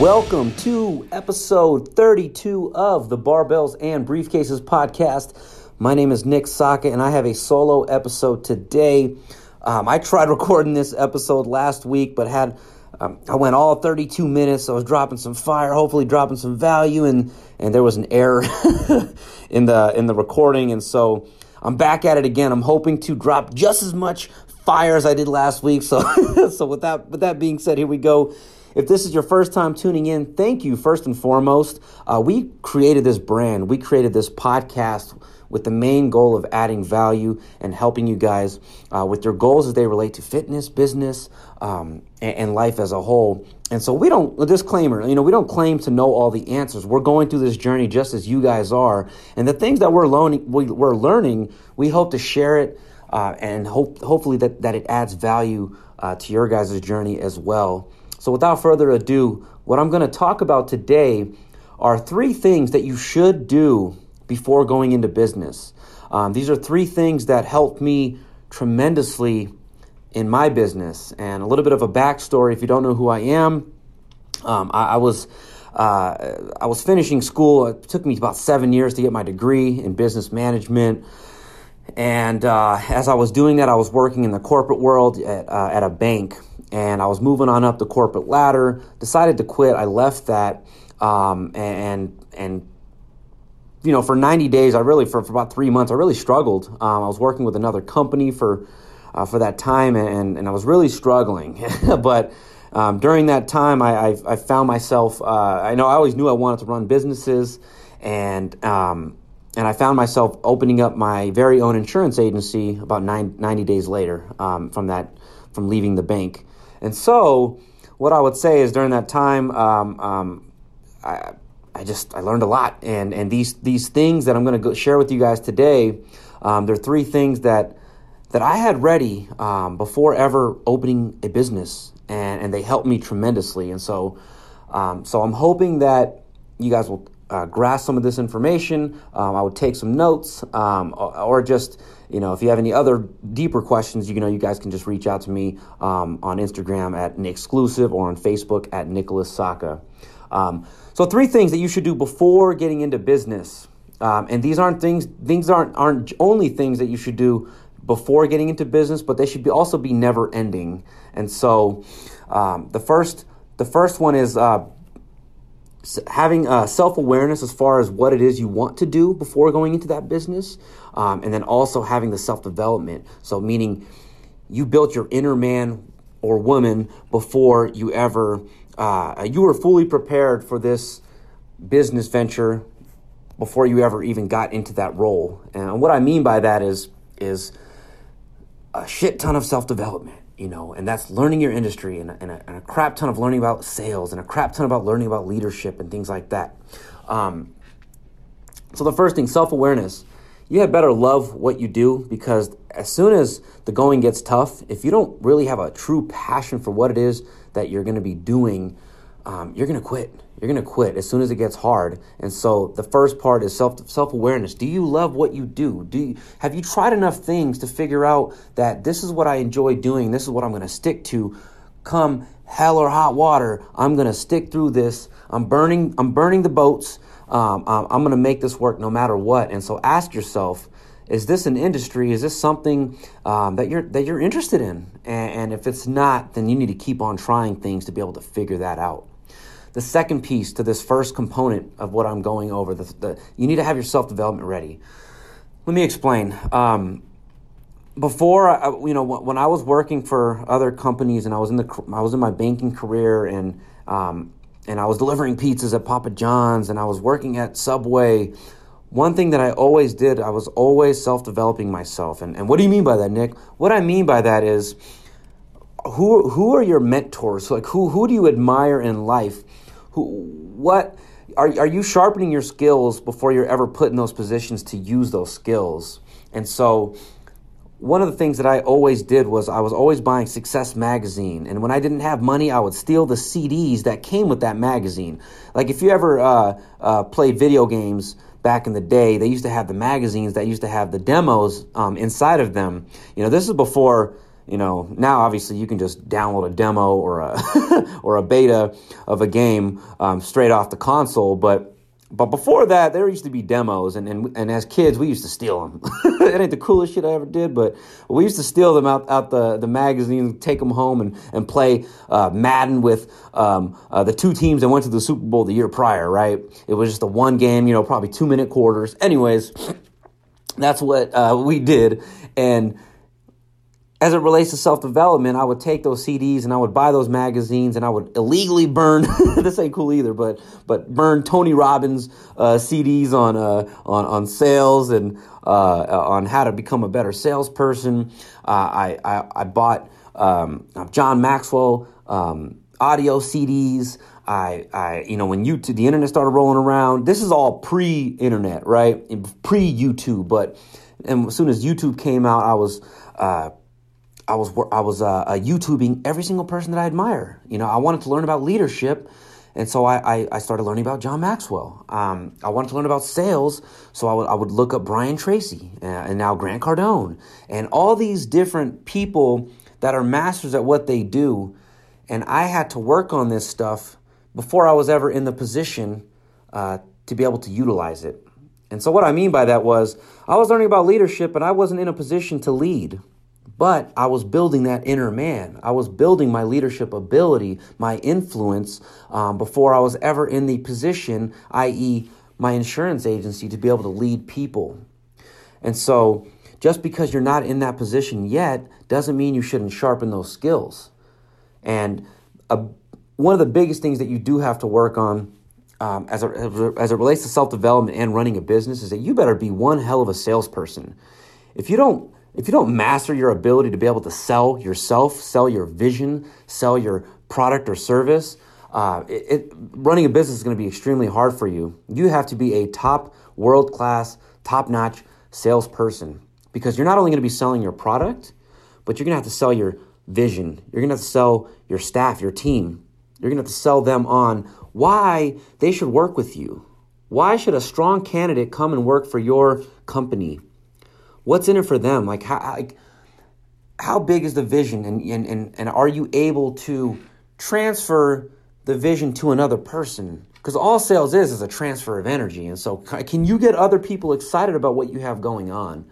Welcome to episode 32 of the Barbells and Briefcases podcast. My name is Nick Saka, and I have a solo episode today. Um, I tried recording this episode last week, but had um, I went all 32 minutes. I was dropping some fire, hopefully dropping some value, and and there was an error in the in the recording, and so I'm back at it again. I'm hoping to drop just as much fire as I did last week. So so with that with that being said, here we go. If this is your first time tuning in, thank you first and foremost. Uh, we created this brand, we created this podcast with the main goal of adding value and helping you guys uh, with your goals as they relate to fitness, business, um, and, and, life as a whole. And so we don't, a disclaimer, you know, we don't claim to know all the answers. We're going through this journey just as you guys are. And the things that we're learning, we, are learning, we hope to share it uh, and hope, hopefully that, that it adds value uh, to your guys' journey as well. So, without further ado, what I'm going to talk about today are three things that you should do before going into business. Um, these are three things that helped me tremendously in my business. And a little bit of a backstory if you don't know who I am, um, I, I, was. Uh, I was finishing school. It took me about seven years to get my degree in business management. And uh, as I was doing that, I was working in the corporate world at, uh, at a bank and I was moving on up the corporate ladder. Decided to quit. I left that, um, and and you know, for 90 days, I really for, for about three months, I really struggled. Um, I was working with another company for uh, for that time, and and I was really struggling. but um, during that time, I, I, I found myself. Uh, I know I always knew I wanted to run businesses, and um, and I found myself opening up my very own insurance agency about nine, 90 days later um, from that from leaving the bank. And so, what I would say is during that time, um, um, I, I just I learned a lot, and and these these things that I'm going to share with you guys today, um, there are three things that that I had ready um, before ever opening a business, and and they helped me tremendously. And so, um, so I'm hoping that you guys will uh, grasp some of this information. Um, I would take some notes, um, or, or, just you know, if you have any other deeper questions, you know, you guys can just reach out to me um, on Instagram at Exclusive or on Facebook at Nicholas Saka. Um, so, three things that you should do before getting into business, um, and these aren't things; things aren't aren't only things that you should do before getting into business, but they should be also be never ending. And so, um, the first the first one is uh, having uh, self awareness as far as what it is you want to do before going into that business, um, and then also having the self development. So, meaning you built your inner man or woman before you ever uh, you were fully prepared for this business venture before you ever even got into that role. And what I mean by that is is a shit ton of self development you know, and that's learning your industry and, and, a, and, a, crap ton of learning about sales and a crap ton about learning about leadership and things like that. Um, so the first thing, self awareness. You had better love what you do because as soon as the going gets tough, if you don't really have a true passion for what it is that you're going to be doing, um, you're to quit you're to quit as soon as it gets hard. And so the first part is self self awareness. Do you love what you do? Do you, have you tried enough things to figure out that this is what I enjoy doing? This is what I'm to stick to. Come hell or hot water, I'm to stick through this. I'm burning. I'm burning the boats. Um, I'm, to make this work no matter what. And so ask yourself. Is this an industry? Is this something um, that you're that you're interested in? And, and if it's not, then you need to keep on trying things to be able to figure that out the second piece to this first component of what I'm going over. The, the you need to have your self development ready. Let me explain. Um, before, I, you know, when I was working for other companies and I was in the I was in my banking career and um, and I was delivering pizzas at Papa John's and I was working at Subway. One thing that I always did, I was always self developing myself. And, and what do you mean by that, Nick? What I mean by that is who who are your mentors? Like who who do you admire in life? Who what are are you sharpening your skills before you're ever put in those positions to use those skills? And so one of the things that I always did was I was always buying Success magazine, and when I didn't have money, I would steal the CDs that came with that magazine. Like if you ever uh, uh, played video games back in the day, they used to have the magazines that used to have the demos um, inside of them. You know, this is before you know, now obviously you can just download a demo or a or a beta of a game um, straight off the console. But but before that, there used to be demos, and and, and as kids, we used to steal them. it ain't the coolest shit I ever did, but we used to steal them out, out the, the magazine, take them home, and and play uh, Madden with um, uh, the two teams that went to the Super Bowl the year prior. Right? It was just a one game, you know, probably two minute quarters. Anyways, that's what uh, we did, and as it relates to self development, I would take those CDs and I would buy those magazines and I would illegally burn. this ain't cool either, but but burn Tony Robbins uh, CDs on uh, on on sales and uh, on how to become a better salesperson. Uh, I, I, I bought um, John Maxwell um, audio CDs. I, I, you know, when YouTube, the internet started rolling around. This is all pre-internet, right? Pre-YouTube, but and as soon as YouTube came out, I was uh, I was I was uh, uh, YouTubing every single person that I admire. You know, I wanted to learn about leadership, and so I, I, I started learning about John Maxwell. Um, I wanted to learn about sales, so I would I would look up Brian Tracy uh, and now Grant Cardone and all these different people that are masters at what they do, and I had to work on this stuff before I was ever in the position uh, to be able to utilize it. And so what I mean by that was I was learning about leadership, but I wasn't in a position to lead. But I was building that inner man. I was building my leadership ability, my influence, um, before I was ever in the position, i.e., my insurance agency, to be able to lead people. And so, just because you're not in that position yet doesn't mean you shouldn't sharpen those skills. And a, one of the biggest things that you do have to work on um, as, a, as it relates to self development and running a business is that you better be one hell of a salesperson. If you don't if you don't master your ability to be able to sell yourself, sell your vision, sell your product or service, uh, it, it, running a business is going to be extremely hard for you. You have to be a top, world class, top notch salesperson because you're not only going to be selling your product, but you're going to have to sell your vision. You're going to have to sell your staff, your team. You're going to have to sell them on why they should work with you. Why should a strong candidate come and work for your company? What's in it for them? Like how like, how big is the vision, and and and, and are you able to transfer the vision to another person? Because all sales is is a transfer of energy, and so can you get other people excited about what you have going on?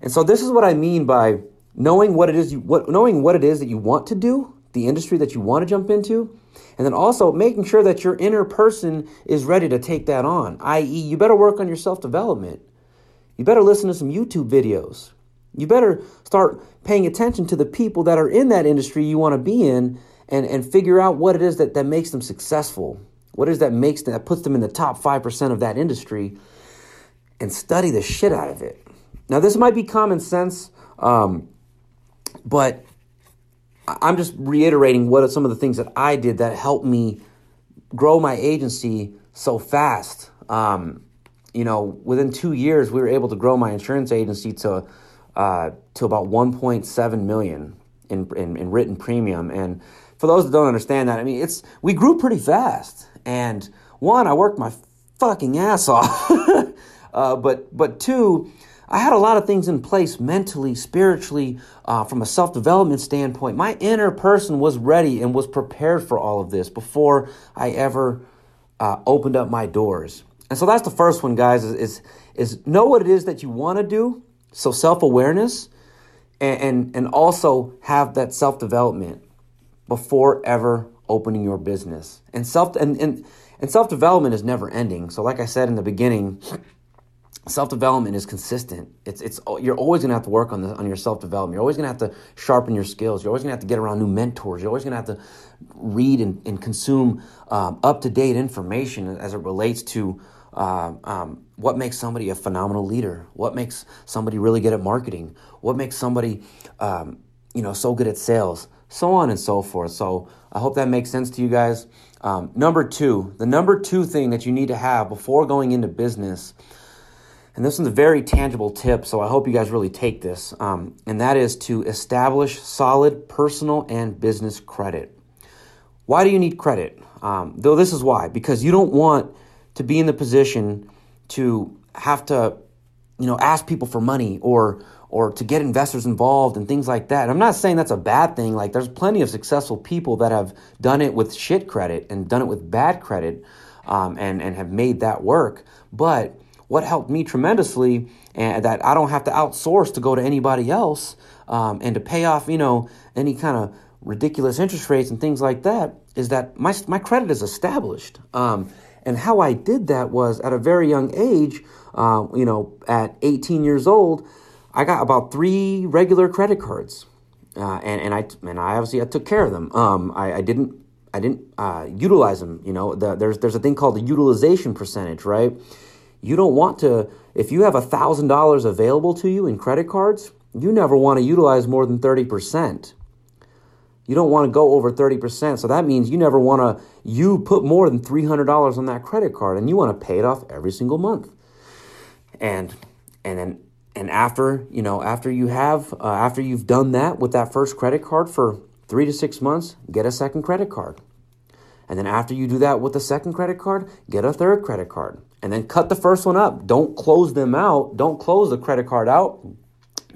And so this is what I mean by knowing what it is you what knowing what it is that you want to do, the industry that you want to jump into, and then also making sure that your inner person is ready to take that on. I.e., you better work on your self development. You better listen to some YouTube videos. You better start paying attention to the people that are in that industry you want to be in and, and figure out what it is that, that makes them successful. What is that makes them, that puts them in the top 5% of that industry and study the shit out of it. Now, this might be common sense, um, but I'm just reiterating what are some of the things that I did that helped me grow my agency so fast. Um, you know, within two years, we were able to grow my insurance agency to uh, to about 1.7 million in, in, in written premium. And for those that don't understand that, I mean, it's we grew pretty fast. And one, I worked my fucking ass off. uh, but but two, I had a lot of things in place mentally, spiritually, uh, from a self development standpoint. My inner person was ready and was prepared for all of this before I ever uh, opened up my doors. And so that's the first one, guys, is, is, is know what it is that you want to do. So self-awareness and, and, and also have that self-development before ever opening your business. And self and, and, and self-development is never ending. So like I said in the beginning, self-development is consistent. It's it's you're always gonna have to work on the on your self-development. You're always gonna have to sharpen your skills. You're always gonna have to get around new mentors. You're always gonna have to read and, and consume um, up-to-date information as it relates to uh, um, what makes somebody a phenomenal leader? What makes somebody really good at marketing? What makes somebody, um, you know, so good at sales? So on and so forth. So I hope that makes sense to you guys. Um, number two, the number two thing that you need to have before going into business, and this is a very tangible tip, so I hope you guys really take this, um, and that is to establish solid personal and business credit. Why do you need credit? Um, though this is why, because you don't want to be in the position to have to, you know, ask people for money or or to get investors involved and things like that. And I'm not saying that's a bad thing. Like there's plenty of successful people that have done it with shit credit and done it with bad credit um, and, and have made that work. But what helped me tremendously and that I don't have to outsource to go to anybody else um, and to pay off, you know, any kind of ridiculous interest rates and things like that is that my, my credit is established. Um, and how I did that was at a very young age, uh, you know, at 18 years old, I got about three regular credit cards, uh, and and I and I obviously I took care of them. Um, I, I didn't I didn't uh, utilize them. You know, the, there's there's a thing called the utilization percentage, right? You don't want to if you have a thousand dollars available to you in credit cards, you never want to utilize more than thirty percent. You don't want to go over 30%. So that means you never want to you put more than $300 on that credit card and you want to pay it off every single month. And and then and after you know after you have uh, after you've done that with that first credit card for three to six months get a second credit card and then after you do that with the second credit card get a third credit card and then cut the first one up don't close them out don't close the credit card out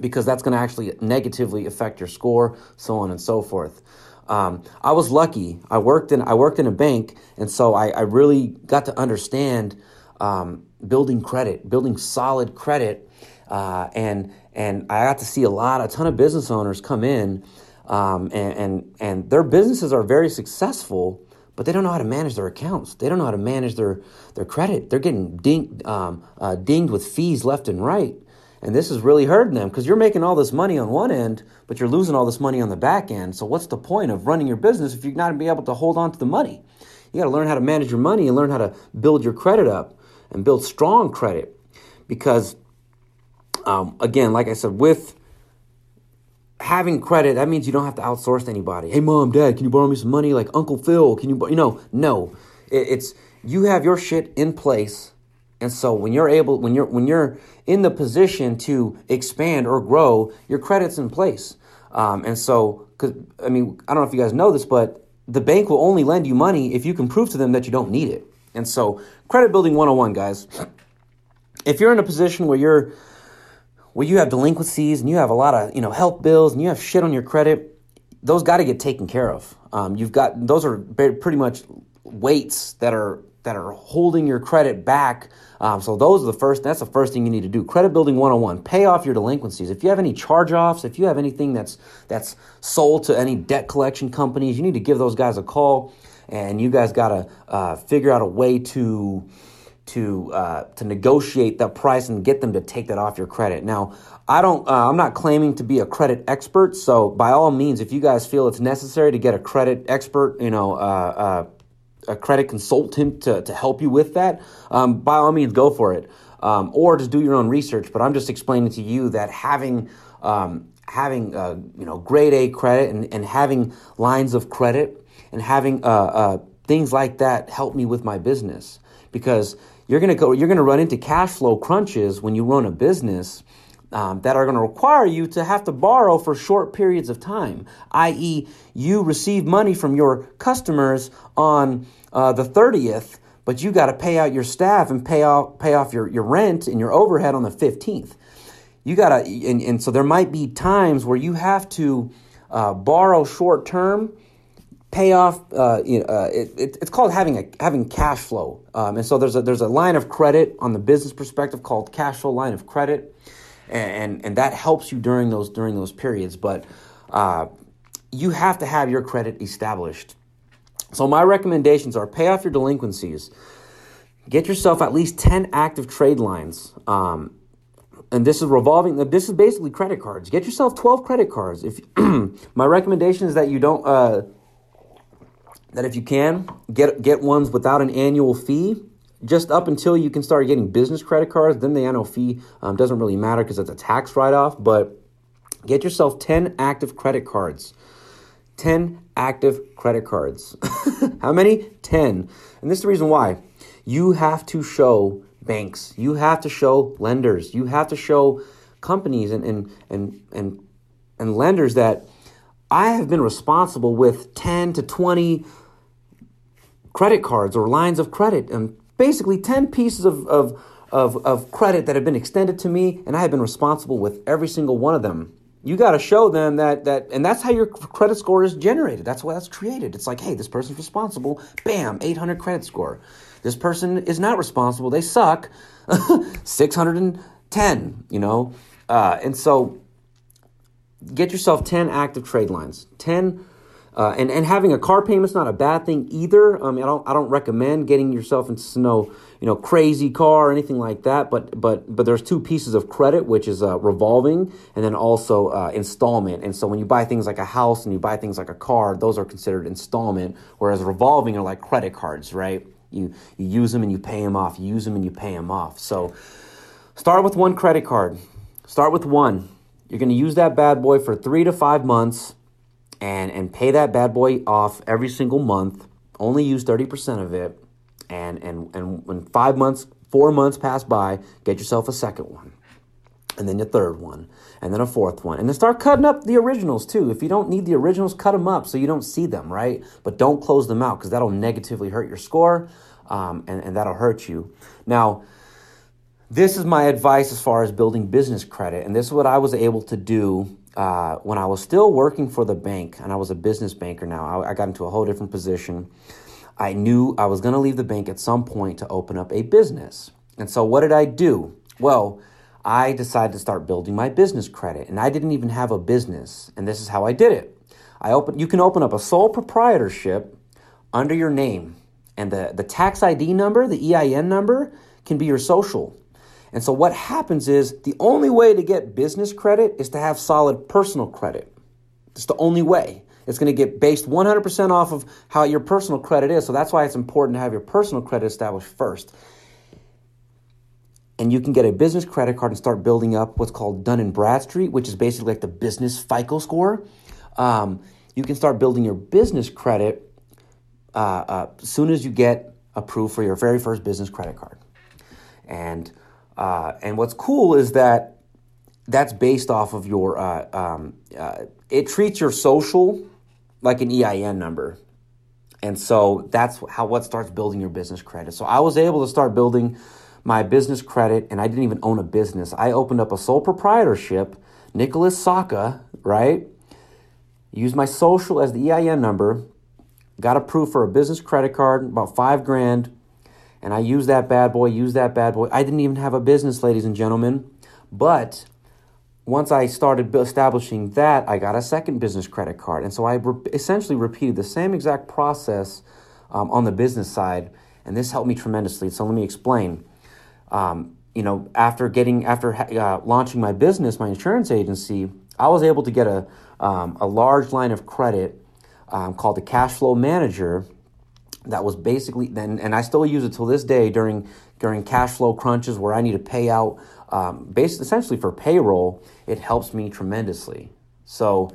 because that's going to actually negatively affect your score so on and so forth um, I was lucky. I worked in I worked in a bank, and so I, I really got to understand um, building credit, building solid credit, uh, and and I got to see a lot, a ton of business owners come in, um, and, and and their businesses are very successful, but they don't know how to manage their accounts. They don't know how to manage their their credit. They're getting um, uh, dinged with fees left and right, and this is really hurting them because you're making all this money on one end, but you're losing all this money on the back end. So what's the point of running your business if you're not be able to hold on to the money? You got to learn how to manage your money and learn how to build your credit up and build strong credit because um, again, like I said, with having credit, that means you don't have to outsource to anybody. Hey, mom, dad, can you borrow me some money? Like Uncle Phil, can you? You know, no. It, it's you have your shit in place, and so when you're able, when you're when you're in the position to expand or grow, your credit's in place. Um, and so, because I mean, I don't know if you guys know this, but the bank will only lend you money if you can prove to them that you don't need it. And so, credit building 101, guys. If you're in a position where you're where you have delinquencies and you have a lot of you know health bills and you have shit on your credit, those got to get taken care of. Um, you've got those are pretty much weights that are that are holding your credit back. Um, so those are the first. That's the first thing you need to do. Credit building 101. Pay off your delinquencies. If you have any charge offs, if you have anything that's that's sold to any debt collection companies, you need to give those guys a call, and you guys got to uh, figure out a way to to uh, to negotiate the price and get them to take that off your credit. Now, I don't. Uh, I'm not claiming to be a credit expert, so by all means, if you guys feel it's necessary to get a credit expert, you know, uh, uh, a credit consultant to to help you with that, um, by all means, go for it, um, or just do your own research. But I'm just explaining to you that having um, having uh, you know grade A credit and, and having lines of credit and having uh, things like that help me with my business because you're to go you're to run into cash flow crunches when you run a business um, that are going to require you to have to borrow for short periods of time i.e you receive money from your customers on uh, the 30th but you got to pay out your staff and pay off pay off your, your rent and your overhead on the 15th you got to and, and so there might be times where you have to uh, borrow short term pay off. Uh, you know, uh, it, it's called having a having cash flow, um, and so there's a there's a line of credit on the business perspective called cash flow line of credit, and and, that helps you during those during those periods. But uh, you have to have your credit established. So my recommendations are pay off your delinquencies, get yourself at least ten active trade lines. Um, and this is revolving this is basically credit cards get yourself 12 credit cards if my recommendation is that you don't uh, that if you can get get ones without an annual fee just up until you can start getting business credit cards then the annual fee um, doesn't really matter because it's a tax write-off but get yourself 10 active credit cards. 10 active credit cards. How many? 10 and this is the reason why. You have to show banks. You have to show lenders. You have to show companies and and and and, and lenders that I have been responsible with 10 to 20 credit cards or lines of credit and basically 10 pieces of, of, of, of credit that have been extended to me, and I have been responsible with every single one of them. You got to show them that that, and that's how your credit score is generated. That's why that's created. It's like, hey, this person's responsible. Bam, 800 credit score. This person is not responsible. They suck. 610. You know, uh, and so get yourself 10 active trade lines. 10 uh, and and having a car payment's not a bad thing either. I mean, I don't I don't recommend getting yourself into no you know crazy car or anything like that. But but but there's two pieces of credit, which is uh, revolving and then also uh, installment. And so when you buy things like a house and you buy things like a car, those are considered installment, whereas revolving are like credit cards, right? You you use them and you pay them off. You use them and you pay them off. So start with one credit card. Start with one. You're going to use that bad boy for three to five months and and pay that bad boy off every single month. Only use 30% of it. And and and when 5 months, 4 months pass by, get yourself a second one. And then your third one, and then a fourth one. And then start cutting up the originals too. If you don't need the originals, cut them up so you don't see them, right? But don't close them out because that'll negatively hurt your score um, and, and that'll hurt you. Now, this is my advice as far as building business credit. And this is what I was able to do uh, when I was still working for the bank, and I was a business banker now, I, I got into a whole different position. I knew I was going to leave the bank at some point to open up a business. And so, what did I do? Well, I decided to start building my business credit, and I didn't even have a business. And this is how I did it. I open, you can open up a sole proprietorship under your name, and the, the tax ID number, the EIN number, can be your social. And so what happens is the only way to get business credit is to have solid personal credit. It's the only way. It's going to get based 100% off of how your personal credit is. So that's why it's important to have your personal credit established first. And you can get a business credit card and start building up what's called Dun and Bradstreet, which is basically like the business FICO score. Um, you can start building your business credit uh, uh, as soon as you get approved for your very first business credit card. And uh, and what's cool is that that's based off of your, uh, um, uh, it treats your social like an EIN number. And so that's how what starts building your business credit. So I was able to start building my business credit, and I didn't even own a business. I opened up a sole proprietorship, Nicholas Saka, right? Used my social as the EIN number, got approved for a business credit card, about five grand, and I used that bad boy, used that bad boy. I didn't even have a business, ladies and gentlemen. But once I started establishing that, I got a second business credit card. And so I re- essentially repeated the same exact process um, on the business side. And this helped me tremendously. So let me explain. Um, you know, after getting, after uh, launching my business, my insurance agency, I was able to get a, um, a large line of credit um, called the Cash Flow Manager that was basically then and I still use it till this day during during cash flow crunches where I need to pay out um, basically essentially for payroll it helps me tremendously. So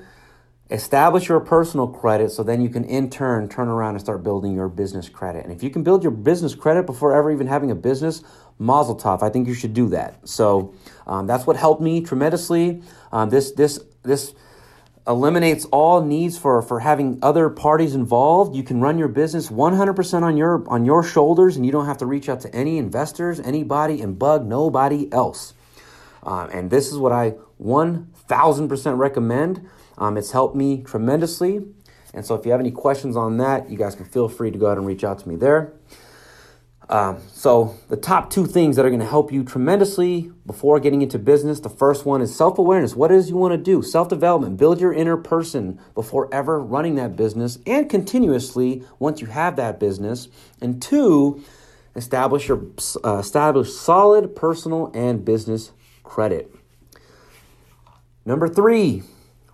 establish your personal credit so then you can in turn turn around and start building your business credit. And if you can build your business credit before ever even having a business mazel tov. I think you should do that. So um, that's what helped me tremendously. Um, this this this eliminates all needs for, for having other parties involved. You can run your business 100% on your on your shoulders, and you don't have to reach out to any investors, anybody, and bug nobody else. Uh, and this is what I 1000% recommend. Um, it's helped me tremendously. And so, if you have any questions on that, you guys can feel free to go ahead and reach out to me there. Um, so, the top two things that are going to help you tremendously before getting into business the first one is self awareness. What is you want to do? Self development. Build your inner person before ever running that business and continuously once you have that business. And two, establish your uh, establish solid personal and business credit. Number three,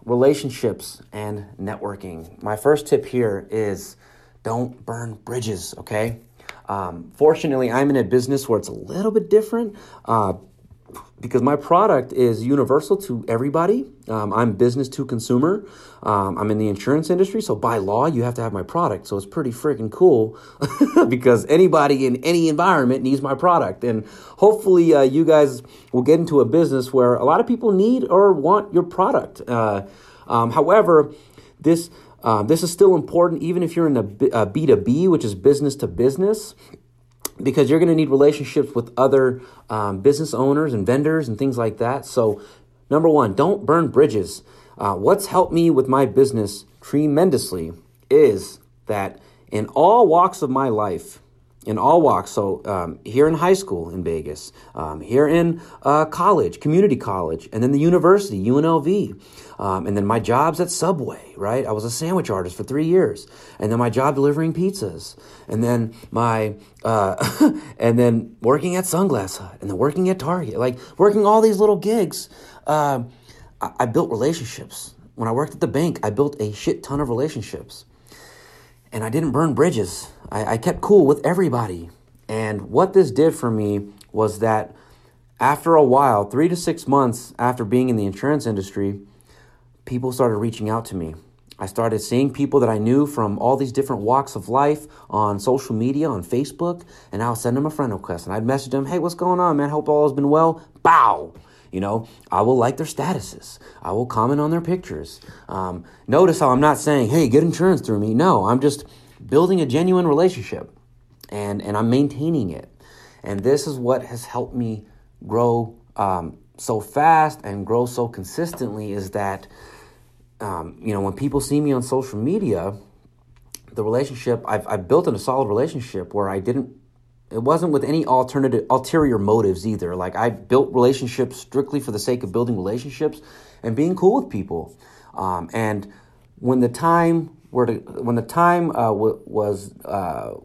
relationships and networking. My first tip here is don't burn bridges, okay? Um, fortunately, I'm in a business where it's a little bit different. Uh, because my product is universal to everybody. Um, I'm business to consumer. Um, I'm in the insurance industry, so by law, you have to have my product. So it's pretty freaking cool because anybody in any environment needs my product. And hopefully, uh, you guys will get into a business where a lot of people need or want your product. Uh, um, however, this uh, this is still important, even if you're in a B2B, which is business to business. because you're going to need relationships with other um, business owners and vendors and things like that. So, number one, don't burn bridges. Uh, what's helped me with my business tremendously is that in all walks of my life, in all walks. So um, here in high school in Vegas, um, here in uh, college, community college, and then the university, UNLV, um, and then my jobs at Subway. Right, I was a sandwich artist for three years, and then my job delivering pizzas, and then my uh, and then working at Sunglass Hut, and then working at Target, like working all these little gigs. Uh, I, I built relationships. When I worked at the bank, I built a shit ton of relationships and I didn't burn bridges. I, I kept cool with everybody. And what this did for me was that after a while, three to six months after being in the insurance industry, people started reaching out to me. I started seeing people that I knew from all these different walks of life on social media, on Facebook, and I'll send them a friend request and I'd message them, hey, what's going on, man? Hope all has been well. Bow. You know, I will like their statuses. I will comment on their pictures. Um, notice how I'm not saying, hey, get insurance through me. No, I'm just building a genuine relationship and, and I'm maintaining it. And this is what has helped me grow um, so fast and grow so consistently is that, um, you know, when people see me on social media, the relationship, I've, I've built in a solid relationship where I didn't it wasn't with any alternative ulterior motives either. Like I built relationships strictly for the sake of building relationships and being cool with people. Um, and when the time were to, when the time uh, w- was uh,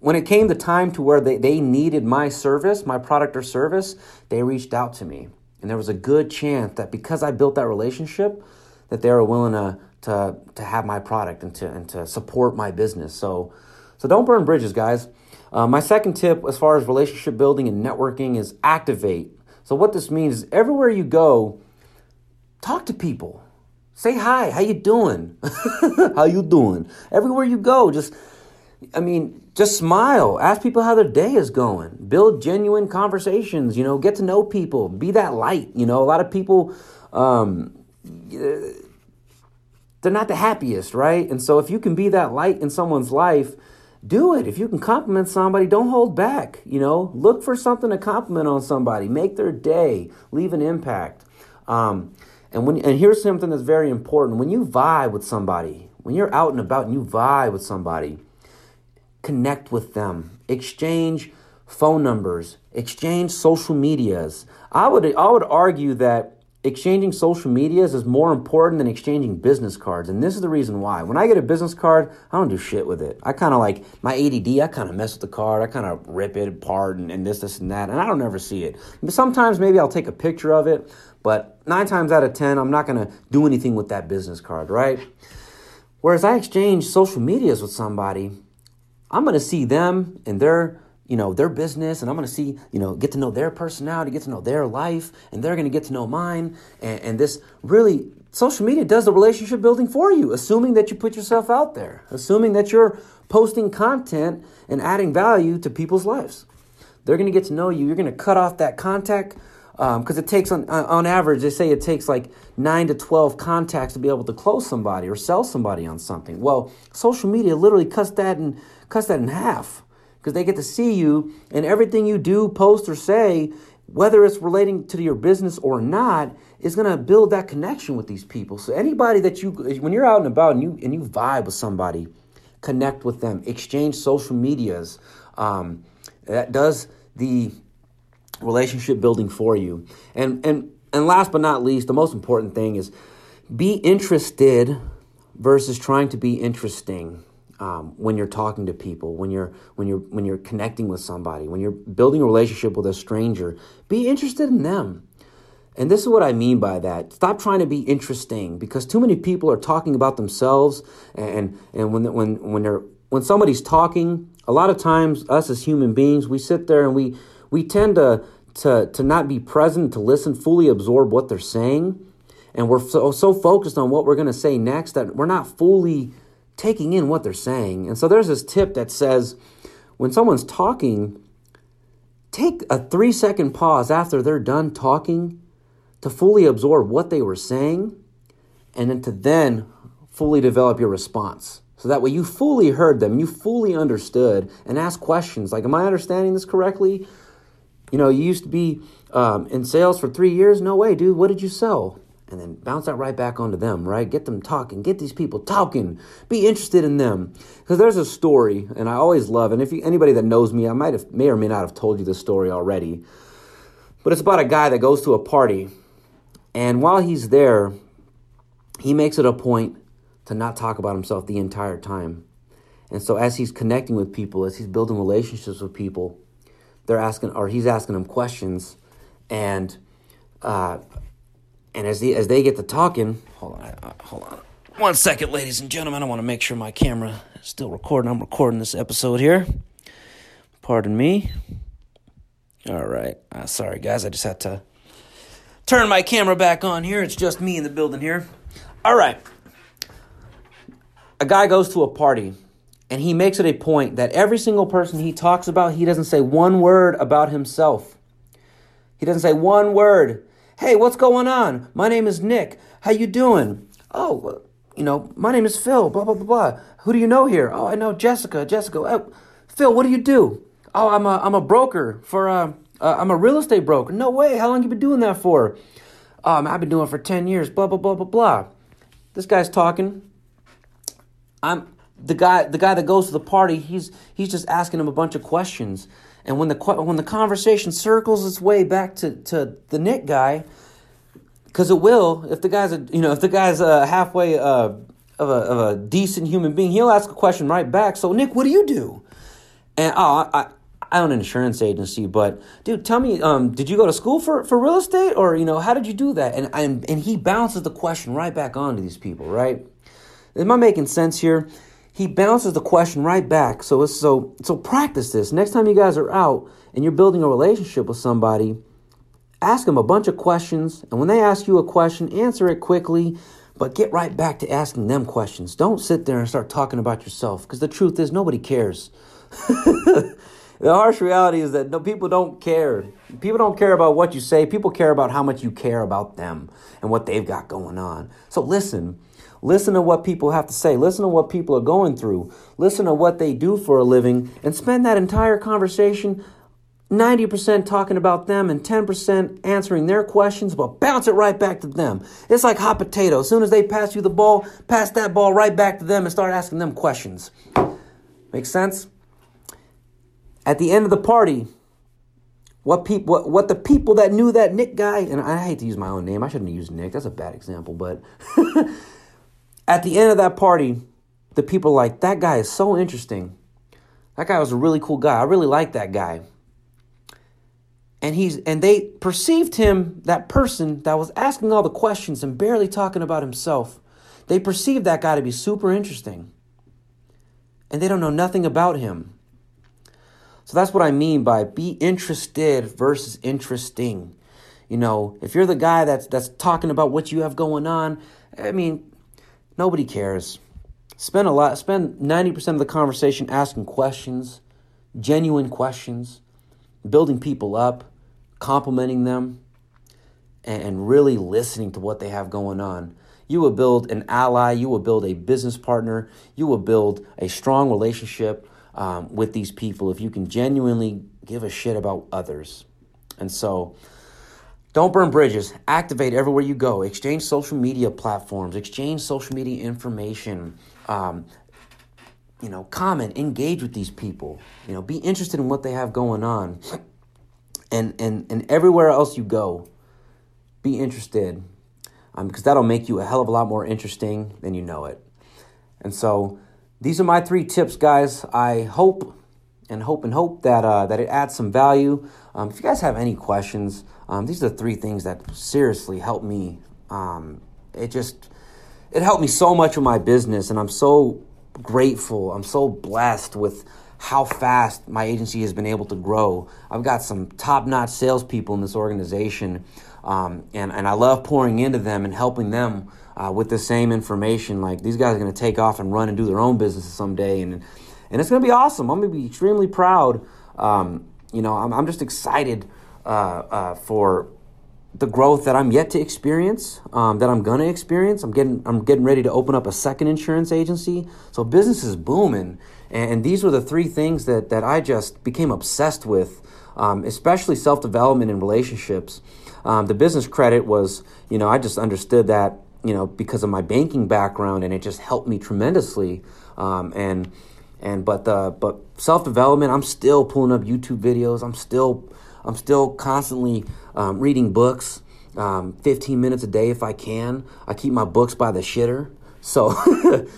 when it came the time to where they, they needed my service, my product or service, they reached out to me. And there was a good chance that because I built that relationship, that they were willing to, to, to have my product and to, and to support my business. So, so don't burn bridges, guys. Uh, my second tip, as far as relationship building and networking, is activate. So what this means is everywhere you go, talk to people. Say hi. How you doing? how you doing? Everywhere you go, just I mean, just smile. Ask people how their day is going. Build genuine conversations. You know, get to know people. Be that light. You know, a lot of people, um, they're not the happiest, right? And so if you can be that light in someone's life do it. If you can compliment somebody, don't hold back. You know, look for something to compliment on somebody. Make their day. Leave an impact. Um, and when and here's something that's very important. When you vibe with somebody, when you're out and about and you vibe with somebody, connect with them. Exchange phone numbers. Exchange social medias. I would I would argue that exchanging social medias is more important than exchanging business cards. And this is the reason why. When I get a business card, I don't do shit with it. I kind of like my ADD, I kind of mess with the card. I kind of rip it apart and, and, this, this, and that. And I don't ever see it. But sometimes maybe I'll take a picture of it. But nine times out of 10, I'm not going to do anything with that business card, right? Whereas I exchange social medias with somebody, I'm going to see them and their you know their business and i'm going to see you know get to know their personality get to know their life and they're going to get to know mine. And, and, this really social media does the relationship building for you assuming that you put yourself out there assuming that you're posting content and adding value to people's lives. They're going to get to know you. You're going to cut off that contact because um, it takes on, on average they say it takes like 9 to 12 contacts to be able to close somebody or sell somebody on something. Well social media literally cuts that in cuts that in half because they get to see you and everything you do, post, or say, whether it's relating to your business or not, is going to build that connection with these people. So anybody that you, when you're out and about and you and you vibe with somebody, connect with them, exchange social medias. Um, that does the relationship building for you. And and and last but not least, the most important thing is be interested versus trying to be interesting um, when you're talking to people, when you're when you're when you're connecting with somebody, when you're building a relationship with a stranger, be interested in them. And this is what I mean by that. Stop trying to be interesting because too many people are talking about themselves and and when when when they're when somebody's talking, a lot of times us as human beings, we sit there and we we tend to to to not be present, to listen, fully absorb what they're saying, and we're so so focused on what we're going to say next that we're not fully taking in what they're saying. And so there's this tip that says when someone's talking, take a three second pause after they're done talking to fully absorb what they were saying and then to then fully develop your response. So that way you fully heard them, you fully understood, and ask questions like, Am I understanding this correctly? You know, you used to be um, in sales for three years. No way, dude. What did you sell? And then bounce that right back onto them, right? Get them talking. Get these people talking. Be interested in them. Because there's a story, and I always love. And if you, anybody that knows me, I might have, may or may not have told you this story already. But it's about a guy that goes to a party, and while he's there, he makes it a point to not talk about himself the entire time. And so as he's connecting with people, as he's building relationships with people, they're asking or he's asking them questions and uh, and as they as they get to talking, hold on, uh, hold on. One second, ladies and gentlemen. I want to make sure my camera is still recording. I'm recording this episode here. Pardon me. All right. Uh, sorry, guys. I just had to turn my camera back on here. It's just me in the building here. All right a guy goes to a party and he makes it a point that every single person he talks about, he doesn't say one word about himself. He doesn't say one word. Hey, what's going on? My name is Nick. How you doing? Oh, you know, my name is Phil. Blah blah blah blah. Who do you know here? Oh, I know Jessica. Jessica. Oh, Phil, what do you do? Oh, I'm a I'm a broker for uh, uh I'm a real estate broker. No way. How long you been doing that for? Um, I've been doing it for ten years. Blah blah blah blah blah. This guy's talking I'm the guy the guy that goes to the party, he's he's just asking him a bunch of questions. And when the when the conversation circles its way back to, to the Nick guy, because it will, if the guy's a you know if the guy's a halfway uh, of a of a decent human being, he'll ask a question right back. So Nick, what do you do? And oh, I I own an insurance agency, but dude, tell me, um, did you go to school for, for real estate, or you know, how did you do that? And and and he bounces the question right back onto these people, right? Am I making sense here? He bounces the question right back. So so so practice this. Next time you guys are out and you're building a relationship with somebody, ask them a bunch of questions, and when they ask you a question, answer it quickly, but get right back to asking them questions. Don't sit there and start talking about yourself because the truth is nobody cares. the harsh reality is that no, people don't care. People don't care about what you say. People care about how much you care about them and what they've got going on. So listen, Listen to what people have to say. Listen to what people are going through. Listen to what they do for a living and spend that entire conversation 90% talking about them and 10% answering their questions, but bounce it right back to them. It's like hot potato. As soon as they pass you the ball, pass that ball right back to them and start asking them questions. Make sense? At the end of the party, what people what, what the people that knew that Nick guy, and I hate to use my own name, I shouldn't used Nick, that's a bad example, but At the end of that party, the people like, that guy is so interesting. That guy was a really cool guy. I really like that guy. And he's and they perceived him, that person that was asking all the questions and barely talking about himself. They perceived that guy to be super interesting. And they don't know nothing about him. So that's what I mean by be interested versus interesting. You know, if you're the guy that's that's talking about what you have going on, I mean, Nobody cares. Spend a lot spend 90% of the conversation asking questions, genuine questions, building people up, complimenting them, and really listening to what they have going on. You will build an ally, you will build a business partner, you will build a strong relationship um, with these people if you can genuinely give a shit about others. And so, don't burn bridges. Activate everywhere you go. Exchange social media platforms. Exchange social media information. Um, you know, comment, engage with these people. You know, be interested in what they have going on. And and and everywhere else you go, be interested, um, because that'll make you a hell of a lot more interesting than you know it. And so, these are my three tips, guys. I hope and hope and hope that uh, that it adds some value. Um, if you guys have any questions, um, these are the three things that seriously helped me. Um, it just it helped me so much with my business, and I'm so grateful. I'm so blessed with how fast my agency has been able to grow. I've got some top notch salespeople in this organization, um, and and I love pouring into them and helping them uh, with the same information. Like these guys are going to take off and run and do their own businesses someday, and and it's going to be awesome. I'm going to be extremely proud. Um, you know, I'm, I'm just excited for the growth that I'm yet to experience, um, that I'm gonna experience. I'm getting I'm getting ready to open up a second insurance agency. So business is booming, and, these were the three things that that I just became obsessed with, um, especially self development and relationships. Um, the business credit was, you know, I just understood that, you know, because of my banking background, and it just helped me tremendously. Um, and and but the but self development, I'm still pulling up YouTube videos. I'm still I'm still constantly um, reading books, um, 15 minutes a day if I can. I keep my books by the shitter. So,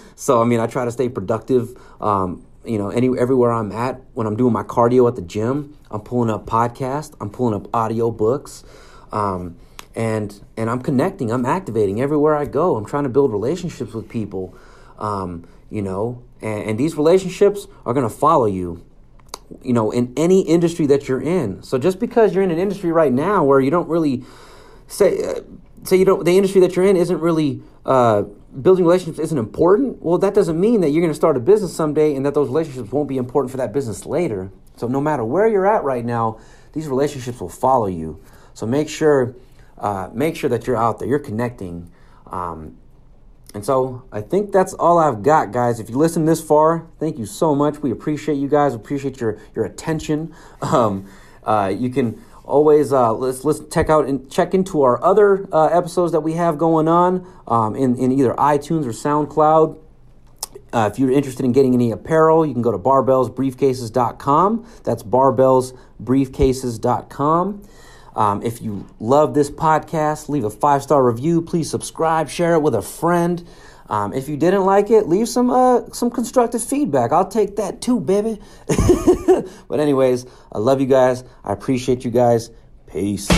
so I mean, I try to stay productive. Um, you know, any everywhere I'm at when I'm doing my cardio at the gym, I'm pulling up podcasts. I'm pulling up audio books. Um, and and I'm connecting. I'm activating everywhere I go. I'm trying to build relationships with people, um, you know, and, and, these relationships are going to follow you, you know, in any industry that you're in. So just because you're in an industry right now where you don't really say uh, say you don't the industry that you're in isn't really uh, building relationships isn't important. Well, that doesn't mean that you're going to start a business someday and that those relationships won't be important for that business later. So no matter where you're at right now, these relationships will follow you. So make sure, uh, make sure that you're out there, you're connecting. Um, and so I think that's all I've got, guys. If you listen this far, thank you so much. We appreciate you guys. Appreciate your your attention. Um, uh, you can always uh, let's let's check out and check into our other uh, episodes that we have going on um, in in either iTunes or SoundCloud. Uh, if you're interested in getting any apparel, you can go to barbellsbriefcases.com. That's barbellsbriefcases.com. Um, if you love this podcast, leave a five star review. Please subscribe, share it with a friend. Um, if you didn't like it, leave some uh, some constructive feedback. I'll take that too, baby. but anyways, I love you guys. I appreciate you guys. Peace.